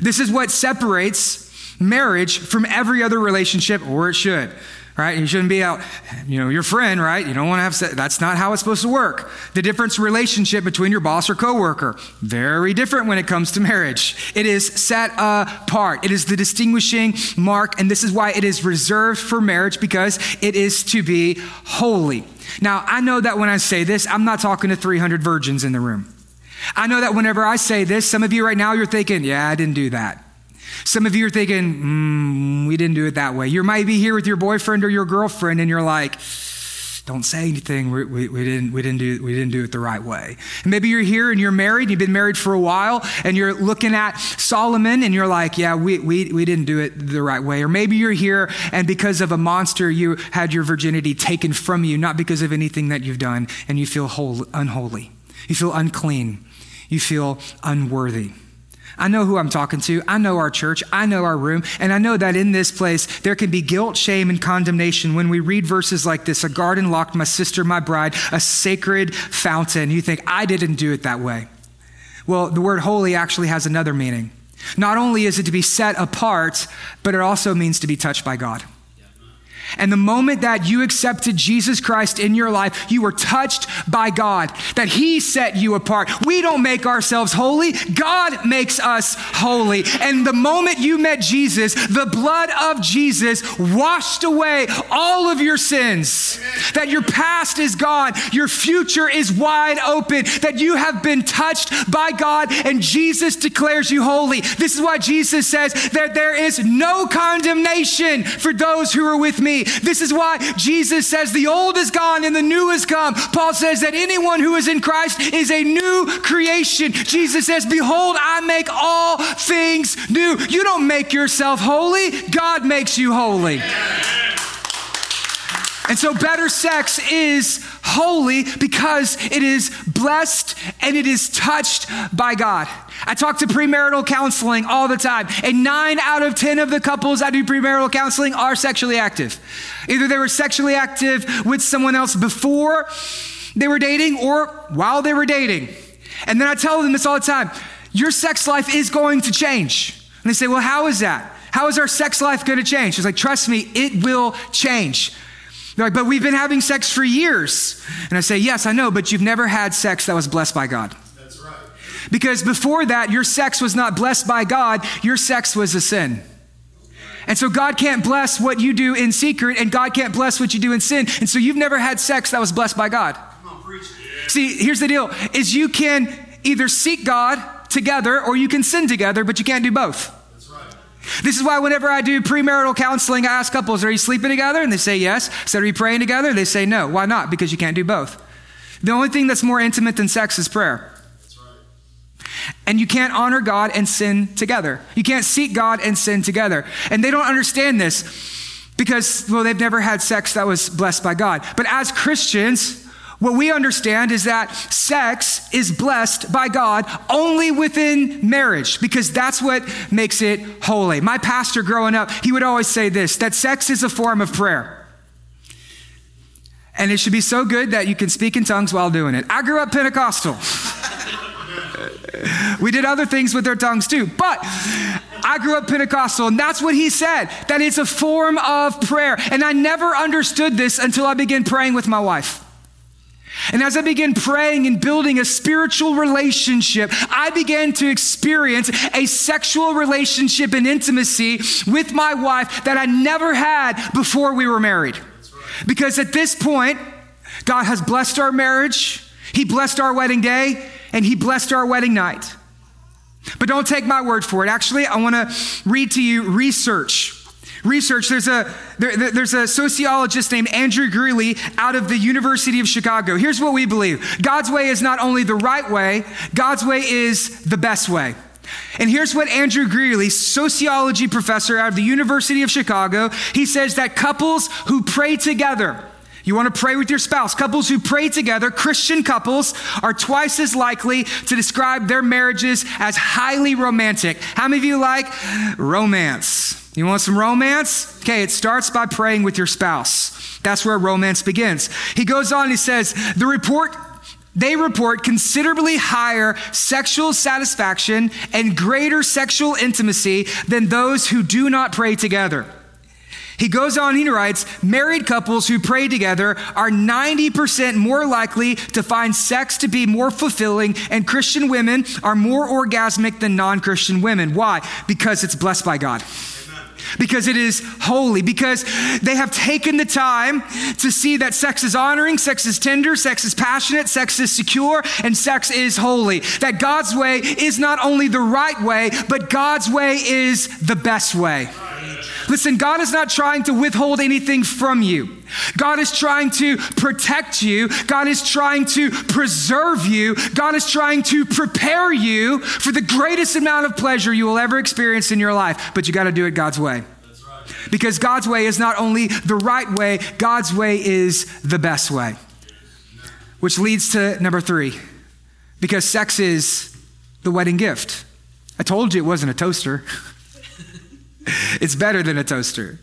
This is what separates marriage from every other relationship, or it should right? You shouldn't be out, you know, your friend, right? You don't want to have, se- that's not how it's supposed to work. The difference relationship between your boss or coworker, very different when it comes to marriage. It is set apart. It is the distinguishing mark, and this is why it is reserved for marriage because it is to be holy. Now, I know that when I say this, I'm not talking to 300 virgins in the room. I know that whenever I say this, some of you right now, you're thinking, yeah, I didn't do that. Some of you are thinking, mm, we didn't do it that way. You might be here with your boyfriend or your girlfriend, and you're like, don't say anything. We, we, we, didn't, we, didn't do, we didn't do it the right way. And maybe you're here and you're married, you've been married for a while, and you're looking at Solomon and you're like, yeah, we, we, we didn't do it the right way. Or maybe you're here and because of a monster, you had your virginity taken from you, not because of anything that you've done, and you feel whole, unholy. You feel unclean. You feel unworthy. I know who I'm talking to. I know our church. I know our room. And I know that in this place, there can be guilt, shame, and condemnation when we read verses like this a garden locked, my sister, my bride, a sacred fountain. You think, I didn't do it that way. Well, the word holy actually has another meaning. Not only is it to be set apart, but it also means to be touched by God. And the moment that you accepted Jesus Christ in your life, you were touched by God, that He set you apart. We don't make ourselves holy, God makes us holy. And the moment you met Jesus, the blood of Jesus washed away all of your sins, that your past is gone, your future is wide open, that you have been touched by God, and Jesus declares you holy. This is why Jesus says that there is no condemnation for those who are with me. This is why Jesus says the old is gone and the new has come. Paul says that anyone who is in Christ is a new creation. Jesus says, Behold, I make all things new. You don't make yourself holy, God makes you holy. And so, better sex is holy because it is blessed and it is touched by God. I talk to premarital counseling all the time, and nine out of 10 of the couples I do premarital counseling are sexually active. Either they were sexually active with someone else before they were dating or while they were dating. And then I tell them this all the time your sex life is going to change. And they say, Well, how is that? How is our sex life going to change? She's like, Trust me, it will change. They're like, but we've been having sex for years. And I say, yes, I know, but you've never had sex that was blessed by God. That's right. Because before that, your sex was not blessed by God, your sex was a sin. And so God can't bless what you do in secret, and God can't bless what you do in sin. And so you've never had sex that was blessed by God. Come On, See, here's the deal is you can either seek God together or you can sin together, but you can't do both. This is why whenever I do premarital counseling, I ask couples, are you sleeping together? And they say yes. So are you praying together? They say no. Why not? Because you can't do both. The only thing that's more intimate than sex is prayer. And you can't honor God and sin together. You can't seek God and sin together. And they don't understand this because, well, they've never had sex that was blessed by God. But as Christians, what we understand is that sex is blessed by God only within marriage because that's what makes it holy. My pastor growing up, he would always say this that sex is a form of prayer. And it should be so good that you can speak in tongues while doing it. I grew up Pentecostal. we did other things with our tongues too, but I grew up Pentecostal, and that's what he said that it's a form of prayer. And I never understood this until I began praying with my wife. And as I began praying and building a spiritual relationship, I began to experience a sexual relationship and intimacy with my wife that I never had before we were married. Because at this point, God has blessed our marriage, He blessed our wedding day, and He blessed our wedding night. But don't take my word for it. Actually, I want to read to you research research. There's a, there, there's a sociologist named Andrew Greeley out of the University of Chicago. Here's what we believe God's way is not only the right way, God's way is the best way. And here's what Andrew Greeley, sociology professor out of the University of Chicago, he says that couples who pray together, you want to pray with your spouse. Couples who pray together, Christian couples, are twice as likely to describe their marriages as highly romantic. How many of you like romance? You want some romance? Okay, it starts by praying with your spouse. That's where romance begins. He goes on, he says, the report they report considerably higher sexual satisfaction and greater sexual intimacy than those who do not pray together. He goes on, he writes, married couples who pray together are 90% more likely to find sex to be more fulfilling, and Christian women are more orgasmic than non Christian women. Why? Because it's blessed by God because it is holy, because they have taken the time to see that sex is honoring, sex is tender, sex is passionate, sex is secure, and sex is holy. That God's way is not only the right way, but God's way is the best way. Listen, God is not trying to withhold anything from you. God is trying to protect you. God is trying to preserve you. God is trying to prepare you for the greatest amount of pleasure you will ever experience in your life. But you got to do it God's way. Because God's way is not only the right way, God's way is the best way. Which leads to number three, because sex is the wedding gift. I told you it wasn't a toaster. it's better than a toaster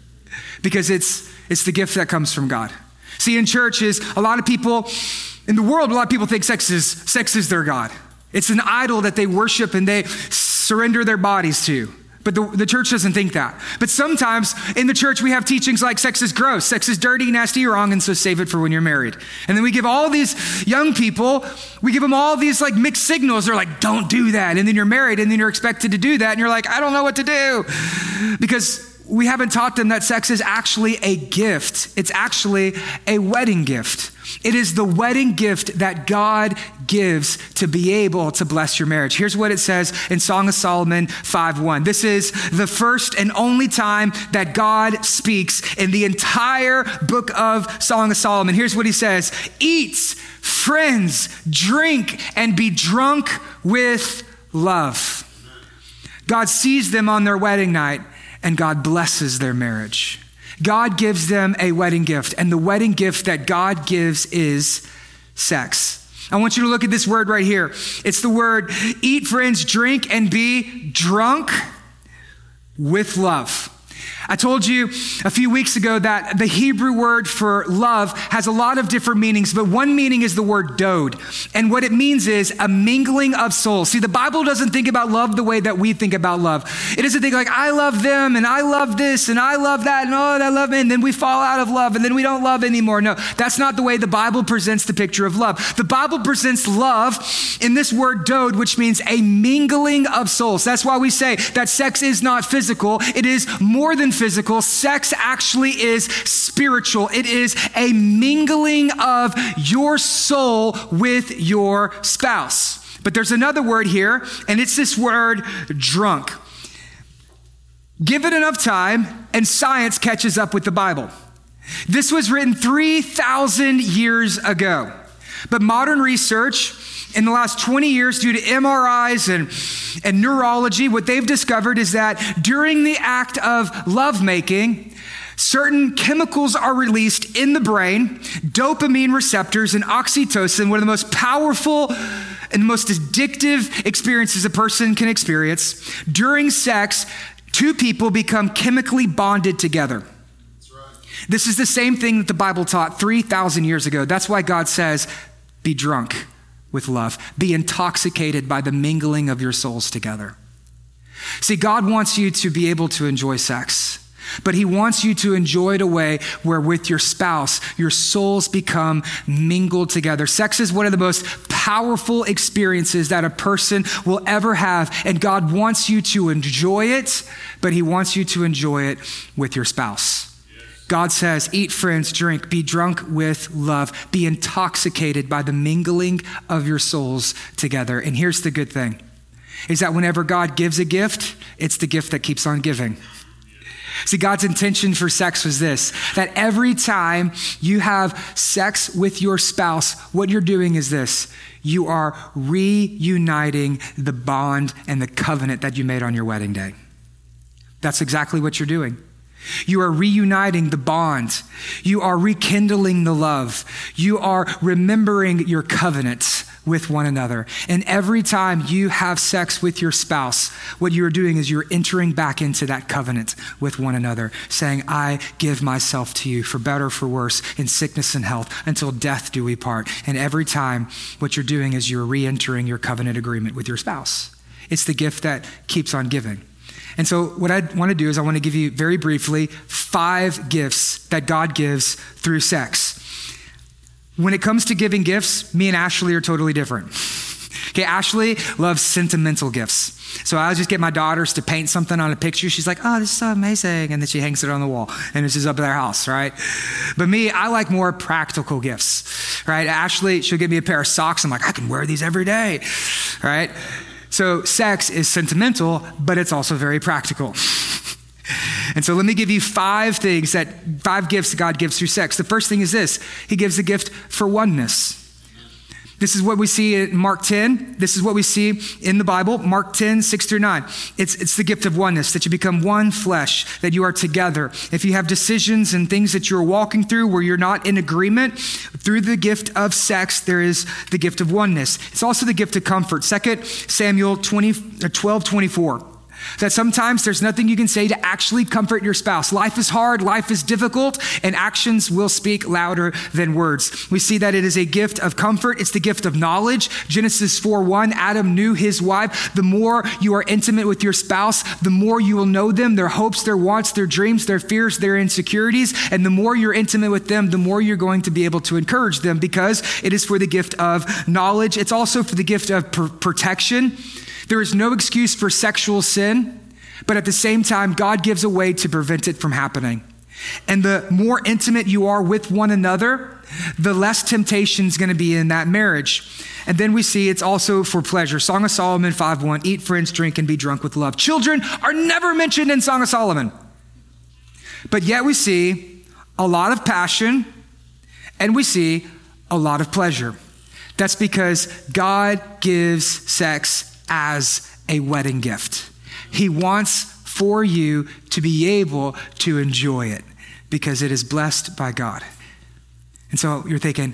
because it's, it's the gift that comes from God. See, in churches, a lot of people, in the world, a lot of people think sex is, sex is their God. It's an idol that they worship and they surrender their bodies to. But the, the church doesn't think that. But sometimes in the church, we have teachings like sex is gross, sex is dirty, nasty, wrong, and so save it for when you're married. And then we give all these young people, we give them all these like mixed signals. They're like, don't do that. And then you're married, and then you're expected to do that. And you're like, I don't know what to do. Because we haven't taught them that sex is actually a gift, it's actually a wedding gift. It is the wedding gift that God gives to be able to bless your marriage. Here's what it says in Song of Solomon 5:1. This is the first and only time that God speaks in the entire book of Song of Solomon. Here's what he says: "Eat, friends, drink and be drunk with love." God sees them on their wedding night and God blesses their marriage. God gives them a wedding gift, and the wedding gift that God gives is sex. I want you to look at this word right here. It's the word eat, friends, drink, and be drunk with love. I told you a few weeks ago that the Hebrew word for love has a lot of different meanings, but one meaning is the word dode. And what it means is a mingling of souls. See, the Bible doesn't think about love the way that we think about love. It doesn't think like, I love them and I love this and I love that and oh, I love me. And then we fall out of love and then we don't love anymore. No, that's not the way the Bible presents the picture of love. The Bible presents love in this word dode, which means a mingling of souls. That's why we say that sex is not physical, it is more than physical. Sex actually is spiritual. It is a mingling of your soul with your spouse. But there's another word here, and it's this word drunk. Give it enough time, and science catches up with the Bible. This was written 3,000 years ago. But modern research in the last 20 years, due to MRIs and, and neurology, what they've discovered is that during the act of lovemaking, certain chemicals are released in the brain, dopamine receptors and oxytocin, one of the most powerful and most addictive experiences a person can experience. During sex, two people become chemically bonded together. This is the same thing that the Bible taught 3,000 years ago. That's why God says, be drunk with love. Be intoxicated by the mingling of your souls together. See, God wants you to be able to enjoy sex, but He wants you to enjoy it a way where with your spouse, your souls become mingled together. Sex is one of the most powerful experiences that a person will ever have, and God wants you to enjoy it, but He wants you to enjoy it with your spouse. God says, Eat, friends, drink, be drunk with love, be intoxicated by the mingling of your souls together. And here's the good thing is that whenever God gives a gift, it's the gift that keeps on giving. See, God's intention for sex was this that every time you have sex with your spouse, what you're doing is this you are reuniting the bond and the covenant that you made on your wedding day. That's exactly what you're doing. You are reuniting the bond. You are rekindling the love. You are remembering your covenants with one another. And every time you have sex with your spouse, what you are doing is you're entering back into that covenant with one another, saying, I give myself to you for better, for worse, in sickness and health, until death do we part. And every time, what you're doing is you're re entering your covenant agreement with your spouse. It's the gift that keeps on giving. And so, what I want to do is, I want to give you very briefly five gifts that God gives through sex. When it comes to giving gifts, me and Ashley are totally different. Okay, Ashley loves sentimental gifts. So I just get my daughters to paint something on a picture. She's like, oh, this is so amazing. And then she hangs it on the wall and it's just up at their house, right? But me, I like more practical gifts, right? Ashley, she'll give me a pair of socks. I'm like, I can wear these every day, right? So, sex is sentimental, but it's also very practical. and so, let me give you five things that, five gifts God gives through sex. The first thing is this He gives a gift for oneness. This is what we see in Mark 10. This is what we see in the Bible, Mark 10, 6 through 9. It's, it's the gift of oneness, that you become one flesh, that you are together. If you have decisions and things that you're walking through where you're not in agreement, through the gift of sex, there is the gift of oneness. It's also the gift of comfort. 2 Samuel 20, uh, 12, 24. That sometimes there's nothing you can say to actually comfort your spouse. Life is hard, life is difficult, and actions will speak louder than words. We see that it is a gift of comfort, it's the gift of knowledge. Genesis 4 1, Adam knew his wife. The more you are intimate with your spouse, the more you will know them, their hopes, their wants, their dreams, their fears, their insecurities. And the more you're intimate with them, the more you're going to be able to encourage them because it is for the gift of knowledge. It's also for the gift of pr- protection. There is no excuse for sexual sin, but at the same time, God gives a way to prevent it from happening. And the more intimate you are with one another, the less temptation is going to be in that marriage. And then we see it's also for pleasure. Song of Solomon 5:1, eat friends, drink and be drunk with love. Children are never mentioned in Song of Solomon. But yet we see a lot of passion and we see a lot of pleasure. That's because God gives sex as a wedding gift. He wants for you to be able to enjoy it because it is blessed by God. And so you're thinking,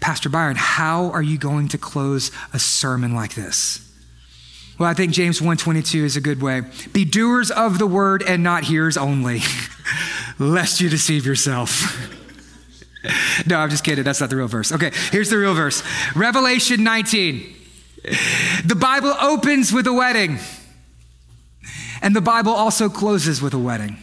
Pastor Byron, how are you going to close a sermon like this? Well, I think James 1:22 is a good way. Be doers of the word and not hearers only, lest you deceive yourself. no, I'm just kidding. That's not the real verse. Okay, here's the real verse. Revelation 19. The Bible opens with a wedding, and the Bible also closes with a wedding.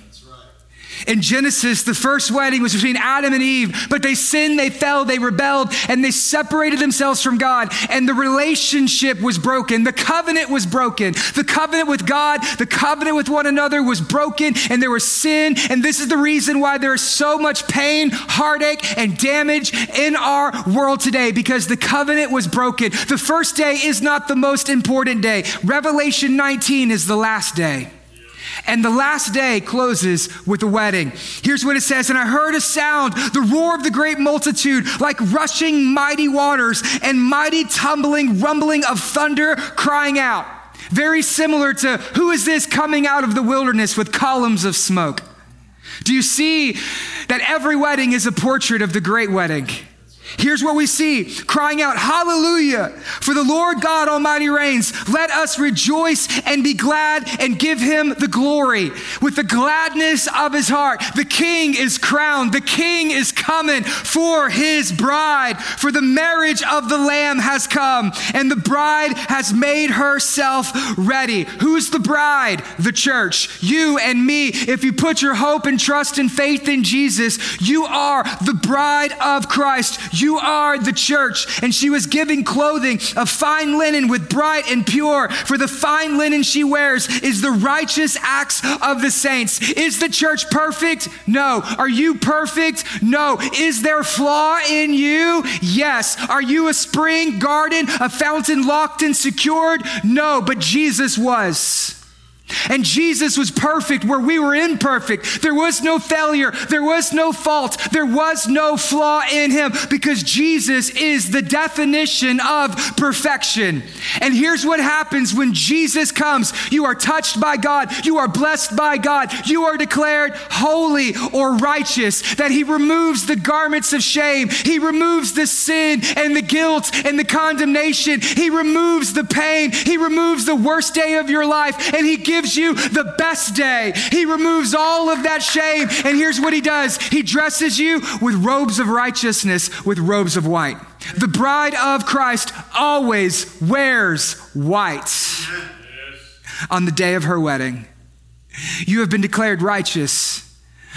In Genesis, the first wedding was between Adam and Eve, but they sinned, they fell, they rebelled, and they separated themselves from God, and the relationship was broken. The covenant was broken. The covenant with God, the covenant with one another was broken, and there was sin. And this is the reason why there is so much pain, heartache, and damage in our world today, because the covenant was broken. The first day is not the most important day. Revelation 19 is the last day. And the last day closes with a wedding. Here's what it says And I heard a sound, the roar of the great multitude, like rushing mighty waters and mighty tumbling, rumbling of thunder crying out. Very similar to who is this coming out of the wilderness with columns of smoke? Do you see that every wedding is a portrait of the great wedding? Here's what we see crying out, Hallelujah, for the Lord God Almighty reigns. Let us rejoice and be glad and give him the glory. With the gladness of his heart, the king is crowned, the king is coming for his bride. For the marriage of the Lamb has come, and the bride has made herself ready. Who's the bride? The church. You and me. If you put your hope and trust and faith in Jesus, you are the bride of Christ. You are the church. And she was giving clothing of fine linen with bright and pure. For the fine linen she wears is the righteous acts of the saints. Is the church perfect? No. Are you perfect? No. Is there flaw in you? Yes. Are you a spring, garden, a fountain locked and secured? No, but Jesus was. And Jesus was perfect where we were imperfect. There was no failure. There was no fault. There was no flaw in him because Jesus is the definition of perfection. And here's what happens when Jesus comes you are touched by God, you are blessed by God, you are declared holy or righteous, that he removes the garments of shame, he removes the sin and the guilt and the condemnation, he removes the pain, he removes the worst day of your life, and he gives gives you the best day. He removes all of that shame. And here's what he does He dresses you with robes of righteousness, with robes of white. The bride of Christ always wears white on the day of her wedding. You have been declared righteous.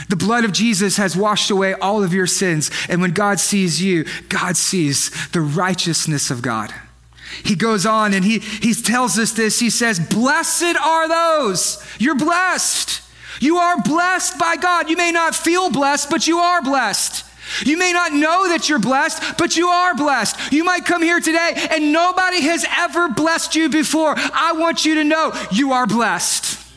The blood of Jesus has washed away all of your sins. And when God sees you, God sees the righteousness of God. He goes on and he, he tells us this. He says, Blessed are those. You're blessed. You are blessed by God. You may not feel blessed, but you are blessed. You may not know that you're blessed, but you are blessed. You might come here today and nobody has ever blessed you before. I want you to know you are blessed.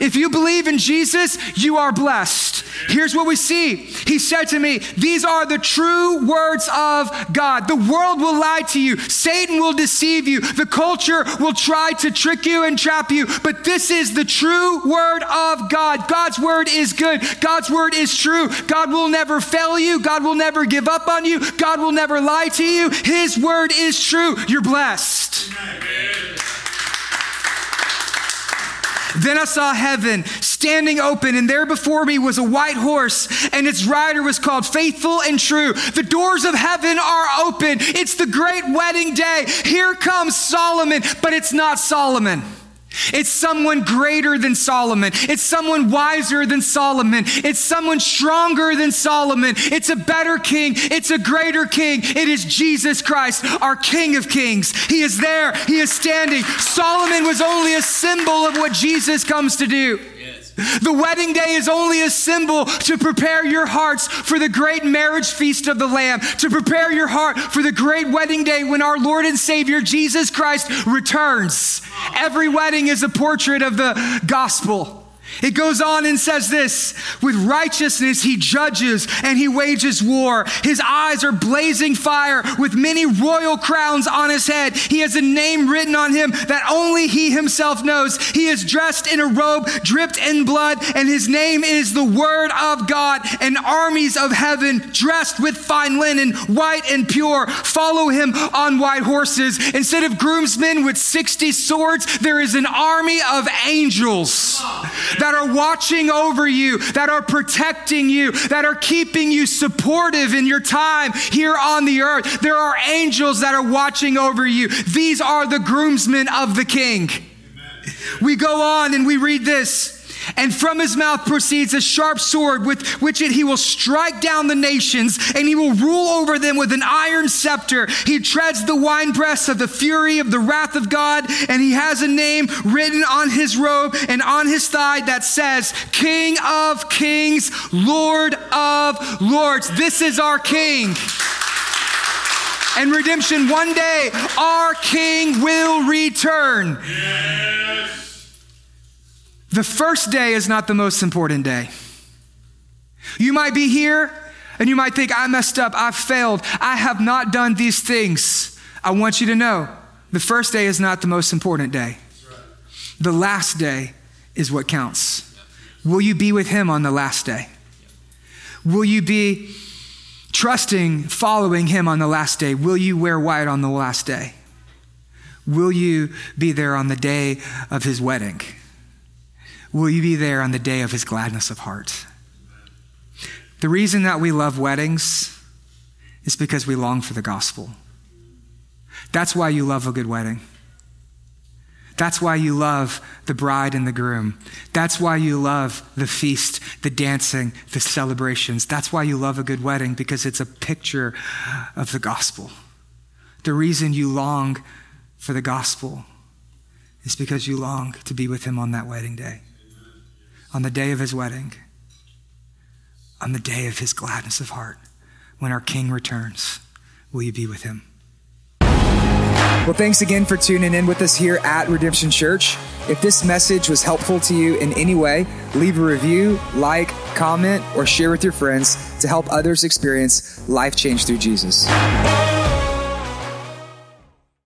If you believe in Jesus, you are blessed. Here's what we see. He said to me, These are the true words of God. The world will lie to you, Satan will deceive you, the culture will try to trick you and trap you, but this is the true word of God. God's word is good, God's word is true. God will never fail you, God will never give up on you, God will never lie to you. His word is true. You're blessed. Amen. Then I saw heaven standing open, and there before me was a white horse, and its rider was called Faithful and True. The doors of heaven are open. It's the great wedding day. Here comes Solomon, but it's not Solomon. It's someone greater than Solomon. It's someone wiser than Solomon. It's someone stronger than Solomon. It's a better king. It's a greater king. It is Jesus Christ, our King of Kings. He is there. He is standing. Solomon was only a symbol of what Jesus comes to do. The wedding day is only a symbol to prepare your hearts for the great marriage feast of the Lamb, to prepare your heart for the great wedding day when our Lord and Savior Jesus Christ returns. Every wedding is a portrait of the gospel. It goes on and says this with righteousness he judges and he wages war. His eyes are blazing fire with many royal crowns on his head. He has a name written on him that only he himself knows. He is dressed in a robe dripped in blood, and his name is the Word of God. And armies of heaven, dressed with fine linen, white and pure, follow him on white horses. Instead of groomsmen with 60 swords, there is an army of angels that are watching over you, that are protecting you, that are keeping you supportive in your time here on the earth. There are angels that are watching over you. These are the groomsmen of the king. Amen. We go on and we read this. And from his mouth proceeds a sharp sword with which it, he will strike down the nations and he will rule over them with an iron scepter. He treads the winepress of the fury of the wrath of God and he has a name written on his robe and on his thigh that says, King of Kings, Lord of Lords. This is our King. And redemption, one day our King will return. Yes. The first day is not the most important day. You might be here and you might think, I messed up, I failed, I have not done these things. I want you to know the first day is not the most important day. The last day is what counts. Will you be with Him on the last day? Will you be trusting, following Him on the last day? Will you wear white on the last day? Will you be there on the day of His wedding? Will you be there on the day of his gladness of heart? The reason that we love weddings is because we long for the gospel. That's why you love a good wedding. That's why you love the bride and the groom. That's why you love the feast, the dancing, the celebrations. That's why you love a good wedding because it's a picture of the gospel. The reason you long for the gospel is because you long to be with him on that wedding day on the day of his wedding, on the day of his gladness of heart, when our King returns, will you be with him? Well, thanks again for tuning in with us here at Redemption Church. If this message was helpful to you in any way, leave a review, like, comment, or share with your friends to help others experience life change through Jesus.